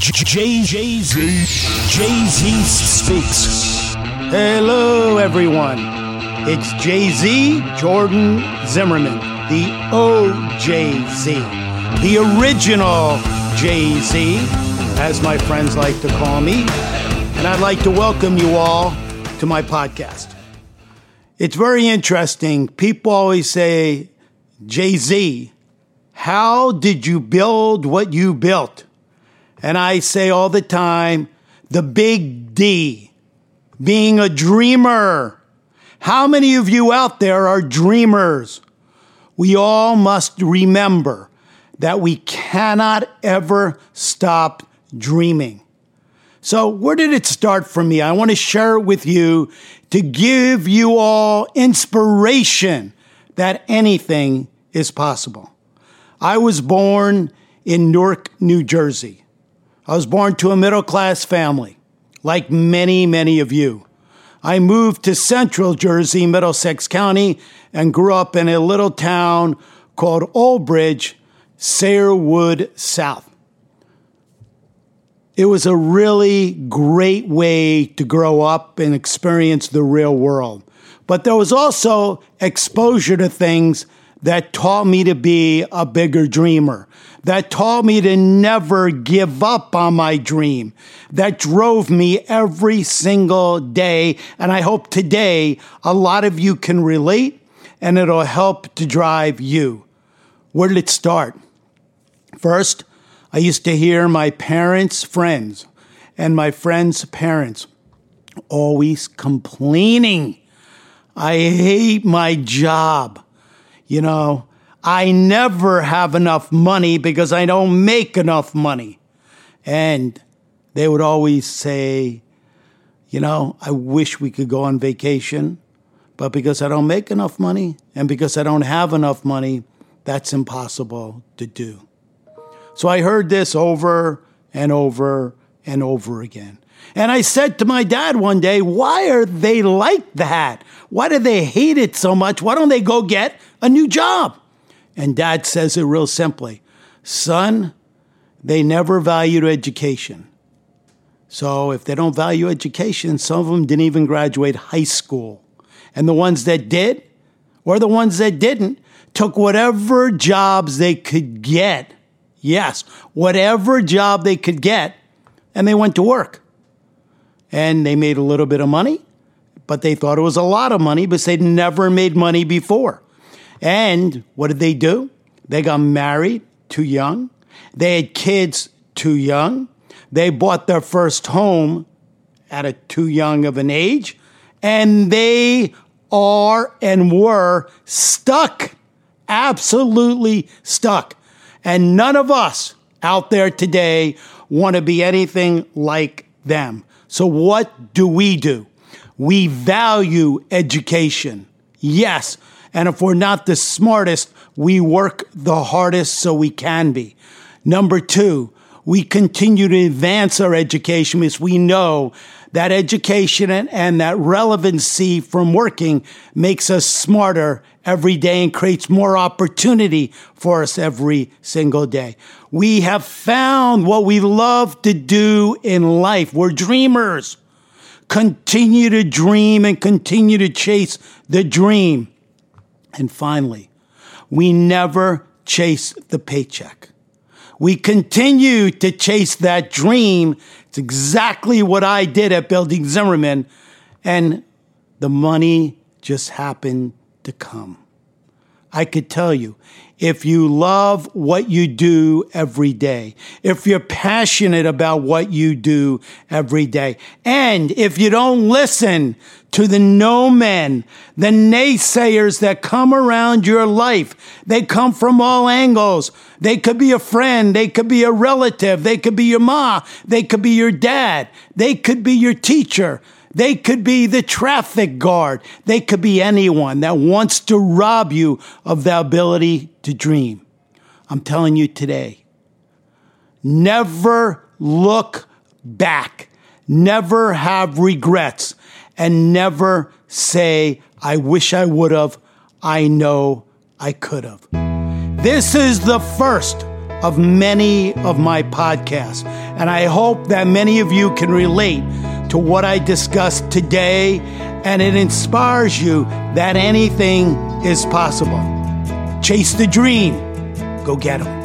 Jay Z Jay Z speaks. Hello, everyone. It's Jay Z, Jordan Zimmerman, the OJZ, the original Jay Z, as my friends like to call me. And I'd like to welcome you all to my podcast. It's very interesting. People always say, Jay Z, how did you build what you built? And I say all the time, the big D, being a dreamer. How many of you out there are dreamers? We all must remember that we cannot ever stop dreaming. So, where did it start for me? I want to share it with you to give you all inspiration that anything is possible. I was born in Newark, New Jersey. I was born to a middle class family, like many, many of you. I moved to central Jersey, Middlesex County, and grew up in a little town called Old Bridge, Sayrewood South. It was a really great way to grow up and experience the real world. But there was also exposure to things that taught me to be a bigger dreamer, that taught me to never give up on my dream, that drove me every single day. And I hope today a lot of you can relate and it'll help to drive you. Where did it start? First, I used to hear my parents' friends and my friends' parents always complaining. I hate my job. You know, I never have enough money because I don't make enough money. And they would always say, you know, I wish we could go on vacation, but because I don't make enough money and because I don't have enough money, that's impossible to do. So I heard this over and over and over again. And I said to my dad one day, why are they like that? Why do they hate it so much? Why don't they go get a new job? And dad says it real simply Son, they never valued education. So if they don't value education, some of them didn't even graduate high school. And the ones that did, or the ones that didn't, took whatever jobs they could get. Yes, whatever job they could get, and they went to work. And they made a little bit of money, but they thought it was a lot of money because they'd never made money before. And what did they do? They got married too young. They had kids too young. They bought their first home at a too young of an age. And they are and were stuck, absolutely stuck. And none of us out there today want to be anything like them. So, what do we do? We value education. Yes, and if we're not the smartest, we work the hardest so we can be. Number two, we continue to advance our education because we know that education and, and, that relevancy from working makes us smarter every day and creates more opportunity for us every single day. We have found what we love to do in life. We're dreamers. Continue to dream and continue to chase the dream. And finally, we never chase the paycheck. We continue to chase that dream. It's exactly what I did at Building Zimmerman. And the money just happened to come. I could tell you, if you love what you do every day, if you're passionate about what you do every day, and if you don't listen to the no men, the naysayers that come around your life, they come from all angles. They could be a friend, they could be a relative, they could be your ma, they could be your dad, they could be your teacher. They could be the traffic guard. They could be anyone that wants to rob you of the ability to dream. I'm telling you today, never look back. Never have regrets and never say, I wish I would have. I know I could have. This is the first of many of my podcasts. And I hope that many of you can relate to what I discussed today and it inspires you that anything is possible. Chase the dream. Go get them.